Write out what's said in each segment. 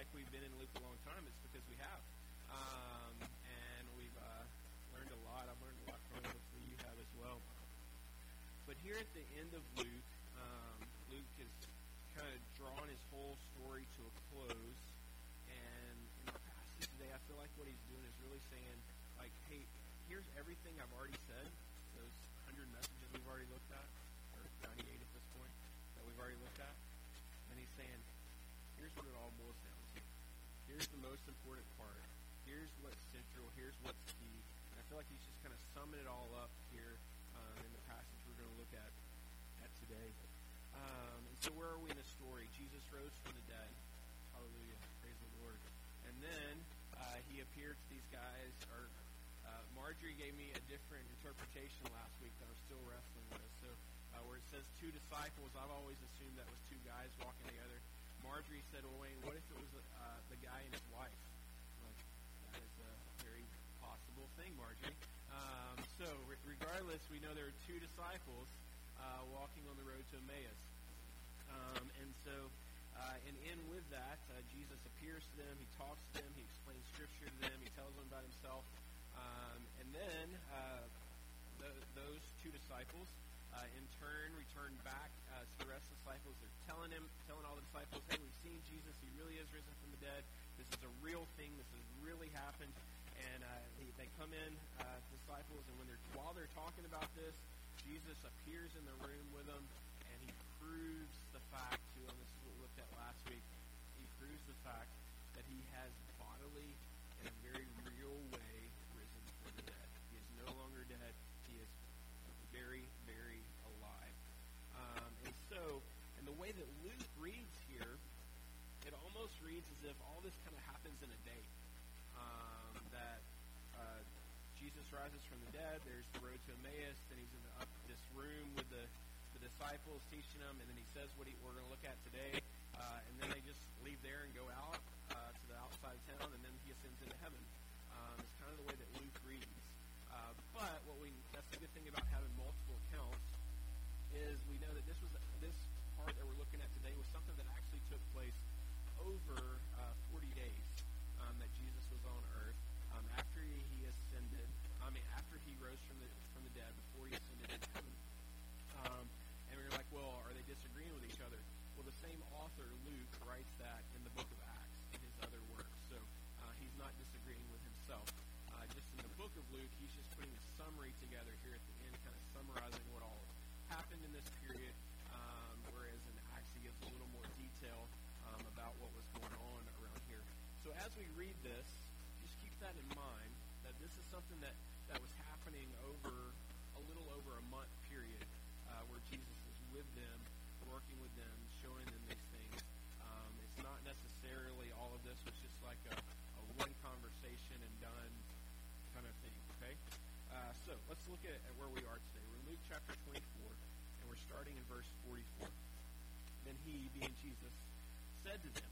like we've been in Luke a long time, it's because we have. Um, and we've uh, learned a lot. I've learned a lot from it. Hopefully you have as well. But here at the end of Luke, um, Luke has kind of drawn his whole story to a close. And in the passage today, I feel like what he's doing is really saying, like, hey, here's everything I've already said, those 100 messages we've already looked at, or 98 at this point, that we've already looked at. And he's saying, here's what it all boils down to. Here's the most important part. Here's what's central. Here's what's key. And I feel like he's just kind of summing it all up here um, in the passage we're going to look at, at today. Um, and so where are we in the story? Jesus rose from the dead. Hallelujah. Praise the Lord. And then uh, he appeared to these guys, or uh, Marjorie gave me a different interpretation last week that I'm still wrestling with. So uh, where it says two disciples, I've always assumed that was two guys walking together. Marjorie said, well, Wayne, what if it was uh, guy and his wife? I'm like, that is a very possible thing, Marjorie. Um, so re- regardless, we know there are two disciples uh, walking on the road to Emmaus. Um, and so, uh, and in with that, uh, Jesus appears to them. He talks to them. He explains Scripture to them. He tells them about himself. Um, and then uh, th- those two disciples, uh, in turn, return back uh, to the rest of the disciples. They're telling him, telling all the disciples, "Hey, we've seen Jesus. He really is risen from the dead. This is a real thing. This has really happened." And uh, he, they come in, uh, disciples, and when they're while they're talking about this, Jesus appears in the room with them, and he proves the fact to them. This is what we looked at last week. He proves the fact that he has bodily, in a very real way, risen from the dead. He is no longer dead. He is very, very alive. Um, and so, in the way that Luke reads here, it almost reads as if all this kind of happens in a day. Um, that uh, Jesus rises from the dead. There's road to Emmaus. Then he's in the, up this room with the, the disciples teaching them. And then he says what he, we're going to look at today. Uh, and then they just leave there and go out uh, to the outside of town. And then he ascends into heaven. Um, it's kind of the way that Luke reads. Uh, but what we that's the good thing about having multiple accounts is we know that this was this part that we're looking at today was something that actually took place over Luke, he's just putting a summary together here at the end, kind of summarizing what all happened in this period, um, whereas in Acts he gives a little more detail um, about what was going on around here. So as we read this, just keep that in mind, that this is something that, that was happening over a little over a month period uh, where Jesus is with them, working with them, showing them these things. Um, it's not necessarily all of this was just like a, a one conversation and done kind of thing, okay? Uh, so let's look at, at where we are today. We're in Luke chapter 24, and we're starting in verse 44. Then he, being Jesus, said to them,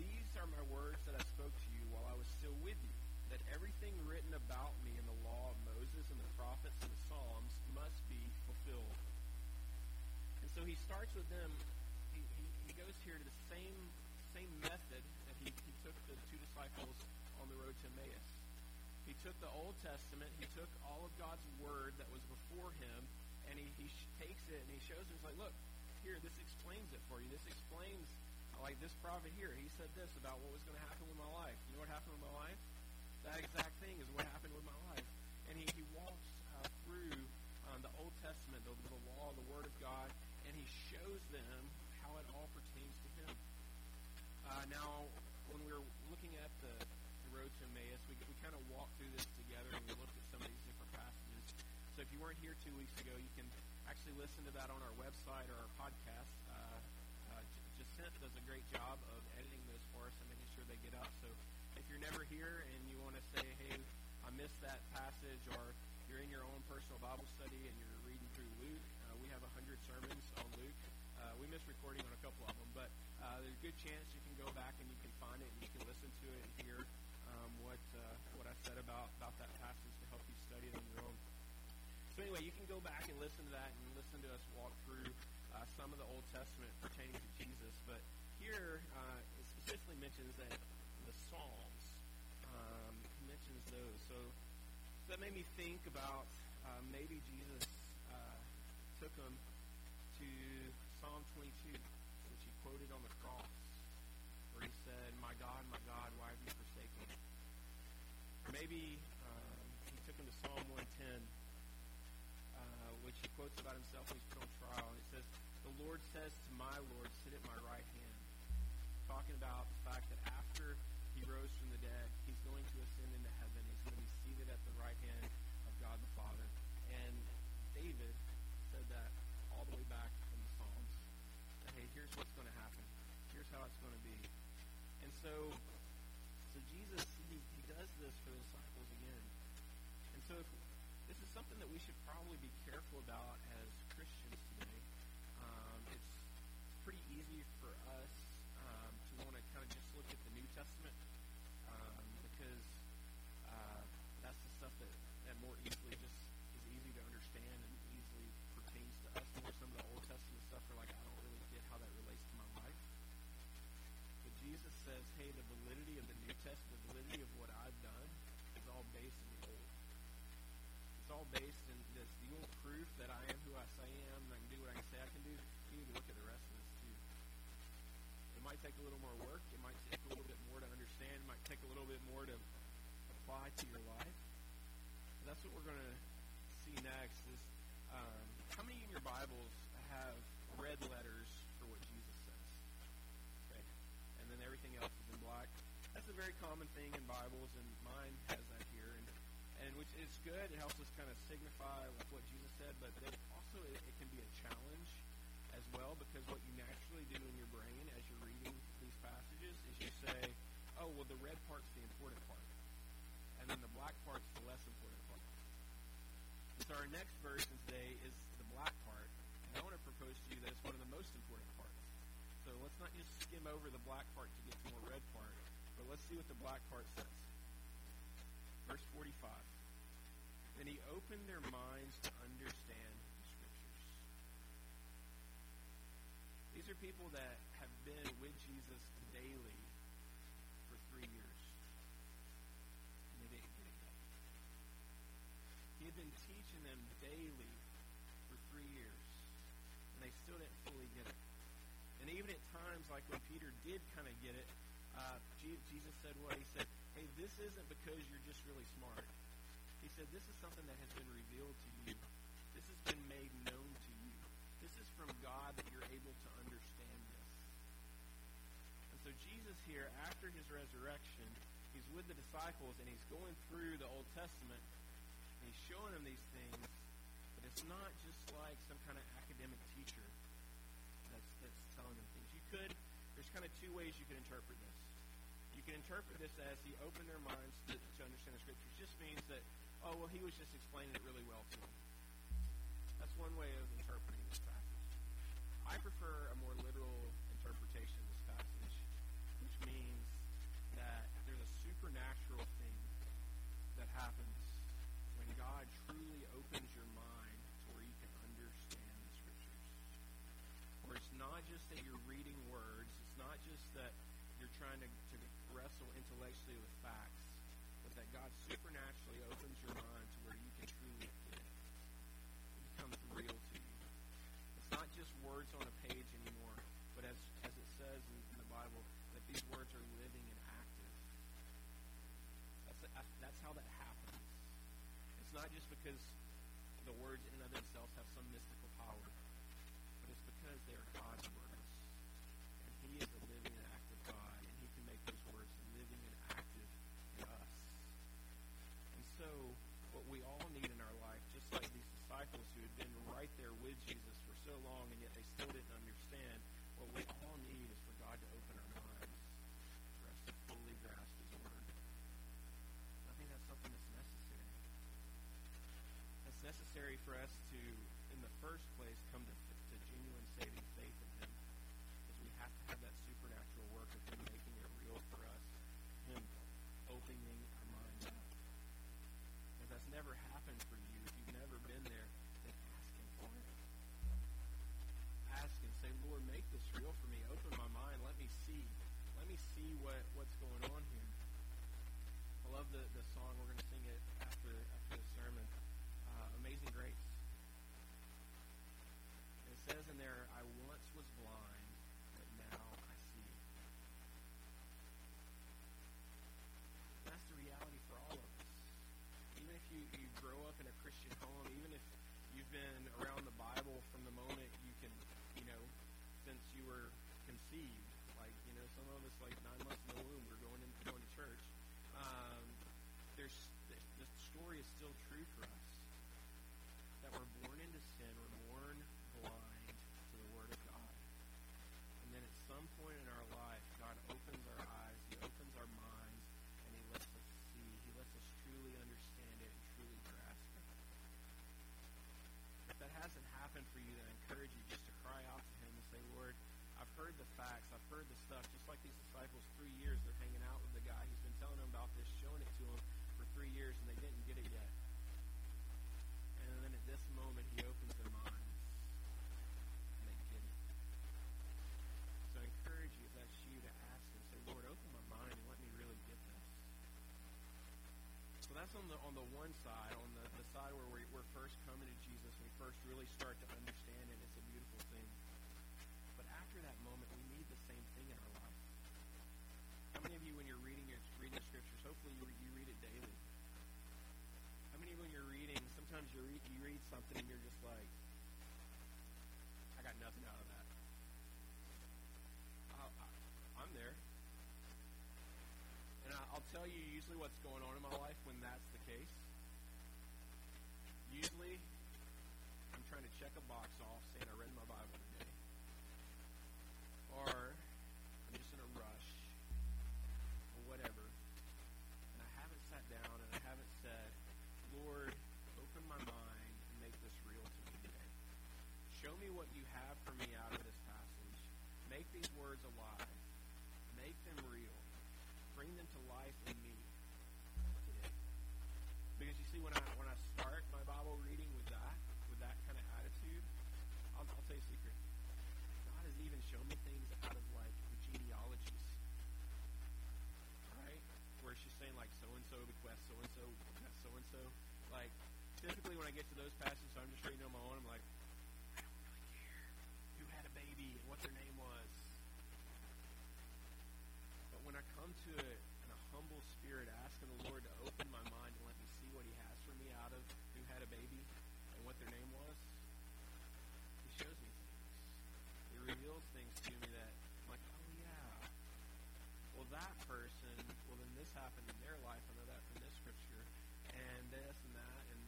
These are my words that I spoke to you while I was still with you, that everything written about me in the law of Moses and the prophets and the Psalms must be fulfilled. And so he starts with them. He, he, he goes here to the same same method that he, he took the two disciples on the road to Emmaus. He took the Old Testament, he took all of God's word that was before him, and he, he takes it and he shows them, he's like, look, here, this explains it for you. This explains, like this prophet here, he said this about what was going to happen with my life. You know what happened with my life? That exact thing is what happened with my life. And he, he walks uh, through um, the Old Testament, the, the law, the Word of God, and he shows them how it all pertains to him. Uh, now, when we were looking at the road to Emmaus, we, we kind of walked through this together and we looked at some of these different passages. So if you weren't here two weeks ago, you can actually listen to that on our website or our podcast. Uh, uh, Jacinth does a great job of editing those for us and making sure they get up. So if you're never here and you want to say, hey, I missed that passage, or you're in your own personal Bible study and you're reading through Luke, uh, we have a 100 sermons on Luke. Uh, we missed recording on a couple of them, but uh, there's a good chance you can go back and you can find it and you can listen to it and hear um, what uh, what I said about, about that passage to help you study study it on your own. So anyway, you can go back and listen to that and listen to us walk through uh, some of the Old Testament pertaining to Jesus. But here, uh, it specifically mentions that the Psalms. Um, mentions those. So, that made me think about uh, maybe Jesus uh, took them to Psalm 22, which he quoted on the cross, where he said, "My God, my God, why have you forsaken me?" Maybe um, he took him to Psalm 110, uh, which he quotes about himself when he's put on trial, and it says, "The Lord says to my Lord, sit at my right hand." Talking about the fact that after he rose from the dead, he's going to ascend into heaven. He's going to be seated at the right hand of God the Father. And David said that all the way back in the Psalms. That, hey, here's what's going to happen. Here's how it's going to be. And so, so Jesus, he, he does this for the disciples again. And so, if, this is something that we should probably be careful about as Christians today. Um, it's pretty easy for us um, to want to kind of just look at the New Testament um, because uh, that's the stuff that, that more easily just is easy to understand and easily pertains to us. More some of the Old Testament stuff are like I don't really get how that relates to my life. But Jesus says, hey, the validity of the New Testament, the validity of what I've done, is all based in the Old. It's all based in this. The old proof that I am who I say I am, and I can do what I can say I can do. You need to look at the rest of this too. It might take a little more work. It might take a little bit more to understand. It might take a little bit more to apply to your life. But that's what we're going to see next. Is um, how many in your Bibles have red letters for what Jesus says? Okay, and then everything else is in black. That's a very common thing in Bibles, and mine has that here, and and which is good. It helps us kind of signify like what Jesus said, but it also it, it can be a challenge as well because what you naturally do in your brain as you're reading these passages is you say, "Oh, well, the red part's the important part, and then the black part's the less important part." And so our next version today is the black part, and I want to propose to you that it's one of the most important parts. So let's not just skim over the black part to get to more red part, but let's see what the black part says. Verse 45. Then he opened their minds to understand the Scriptures. These are people that have been with Jesus daily for three years. And they didn't get it yet. He had been teaching them daily for three years. And they still didn't fully get it. And even at times, like when Peter did kind of get it, uh, Jesus said what? He said, hey, this isn't because you're just really smart. He said, this is something that has been revealed to you. This has been made known God that you're able to understand this. And so Jesus here, after his resurrection, he's with the disciples and he's going through the Old Testament and he's showing them these things, but it's not just like some kind of academic teacher that's, that's telling them things. You could, there's kind of two ways you can interpret this. You can interpret this as he opened their minds to, to understand the scriptures. Just means that, oh, well, he was just explaining it really well to them. That's one way of interpreting. I prefer a more literal interpretation of this passage, which means that there's a supernatural thing that happens when God truly opens your mind to where you can understand the scriptures. Where it's not just that you're reading words, it's not just that you're trying to, to wrestle intellectually with facts, but that God supernaturally opens your mind to where you can truly get it. It becomes real to you. It's not just words on a page anymore, but as, as it says in, in the Bible, that these words are living and active. That's, that's how that happens. It's not just because the words in and of themselves have some mystical power, but it's because they are God's words. And He is a living and active God, and He can make those words living and active in us. And so, what we all need in our life, just like these disciples who had been right there with Jesus for so long, and yet they still didn't understand, what we all need is for God to open our minds for us to fully grasp His Word. I think that's something that's necessary. That's necessary for us to, in the first place, come to, to genuine saving faith in Him. Because we have to have that supernatural work of Him making it real for us, Him opening our minds up. Because that's never happened let me see what, what's going on here. I love the, the song. We're going to sing it after, after the sermon. Uh, Amazing Grace. And it says in there, I once was blind, but now I see. That's the reality for all of us. Even if you, you grow up in a Christian home, even if you've been around the Bible from the moment you can, you know, since you were conceived, like, you know, some of us, like nine months in the womb, we're going into going to church. Um, there's the, the story is still true for us three years, and they didn't get it yet. And then at this moment, he opens their minds, and they get it. So I encourage you, if that's you, to ask him, say, Lord, open my mind and let me really get this. So that's on the on the one side, on the, the side where we, we're first coming to Jesus, and we first really start to understand it. It's a beautiful thing. But after that moment, we need the same thing in our life. How many of you, when you're reading your reading scriptures, hopefully you, you read it daily? Many when you're reading, sometimes you read, you read something and you're just like, I got nothing out of that. I, I, I'm there. And I, I'll tell you usually what's going on in my life when that's the case. Usually, I'm trying to check a box off saying I read my Bible today. Or I'm just in a rush or whatever. And I haven't sat down and I haven't said, Lord, open my mind and make this real to me today. Show me what you have for me out of this passage. Make these words alive. Make them real. Bring them to life in me today. Because you see, when I when I start my Bible reading with that, with that kind of attitude, I'll, I'll tell you a secret. God has even shown me things out of like the genealogies, right? Where she's saying like so and so bequest so and so bequest so and so. Like typically when I get to those passages, I'm just reading on my own. I'm like, when I come to it in a humble spirit, asking the Lord to open my mind and let me see what He has for me out of who had a baby and what their name was, He shows me things. He reveals things to me that I'm like, oh yeah. Well, that person, well then this happened in their life. I know that from this scripture, and this and that, and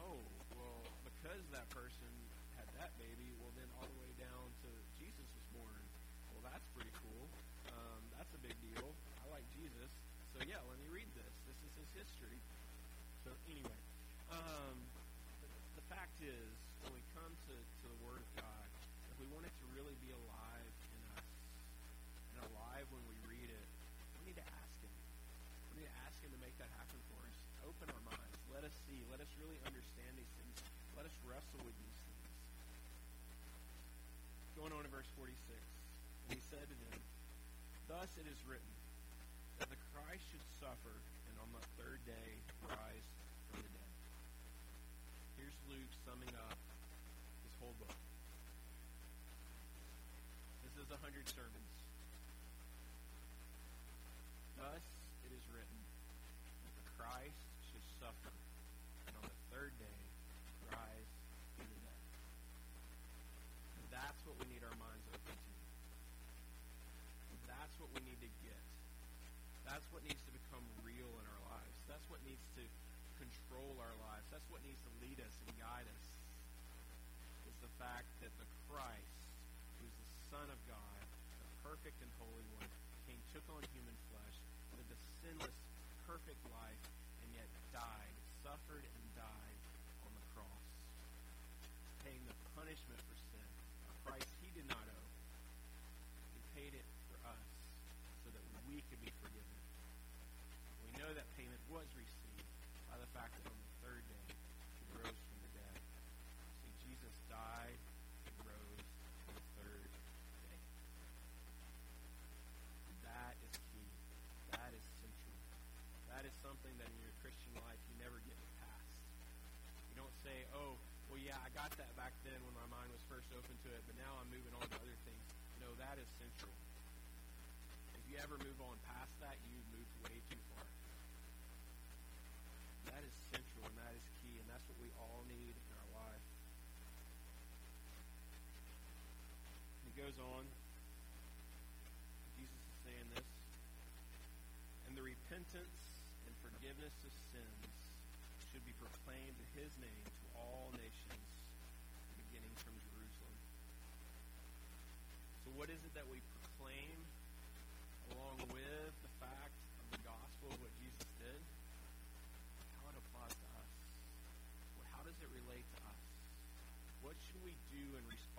oh, well because that person had that baby, well then all the way down to Jesus was born. Well, that's pretty cool. Um, that's big deal. I like Jesus, so yeah, let me read this. This is his history. So anyway, um, the, the fact is, when we come to, to the Word of God, if we want it to really be alive in us, and alive when we read it, we need to ask Him. We need to ask Him to make that happen for us. Open our minds. Let us see. Let us really understand these things. Let us wrestle with these things. Going on to verse 46. And he said to them, Thus it is written, that the Christ should suffer, and on the third day rise from the dead. Here's Luke summing up his whole book. This is a hundred sermons. Thus it is written that the Christ should suffer, and on the third day rise from the dead. And that's what we need our minds open to. That's what we need to get. That's what needs to become real in our lives. That's what needs to control our lives. That's what needs to lead us and guide us. Is the fact that the Christ, who's the Son of God, the perfect and holy one, came, took on human flesh, lived a sinless, perfect life, and yet died, suffered and died on the cross, paying the punishment for sin, a price he did not owe. He paid it for us so that we could be forgiven. We know that payment was received by the fact that on the third day he rose from the dead. See, Jesus died and rose on the third day. That Oh, yeah, I got that back then when my mind was first open to it, but now I'm moving on to other things. No, that is central. If you ever move on past that, you've moved way too far. That is central and that is key, and that's what we all need in our life. He goes on. Jesus is saying this. And the repentance and forgiveness of sins should be proclaimed in his name to all nations, beginning from Jerusalem. So, what is it that we proclaim along with the fact of the gospel of what Jesus did? How it applies to us. How does it relate to us? What should we do in response?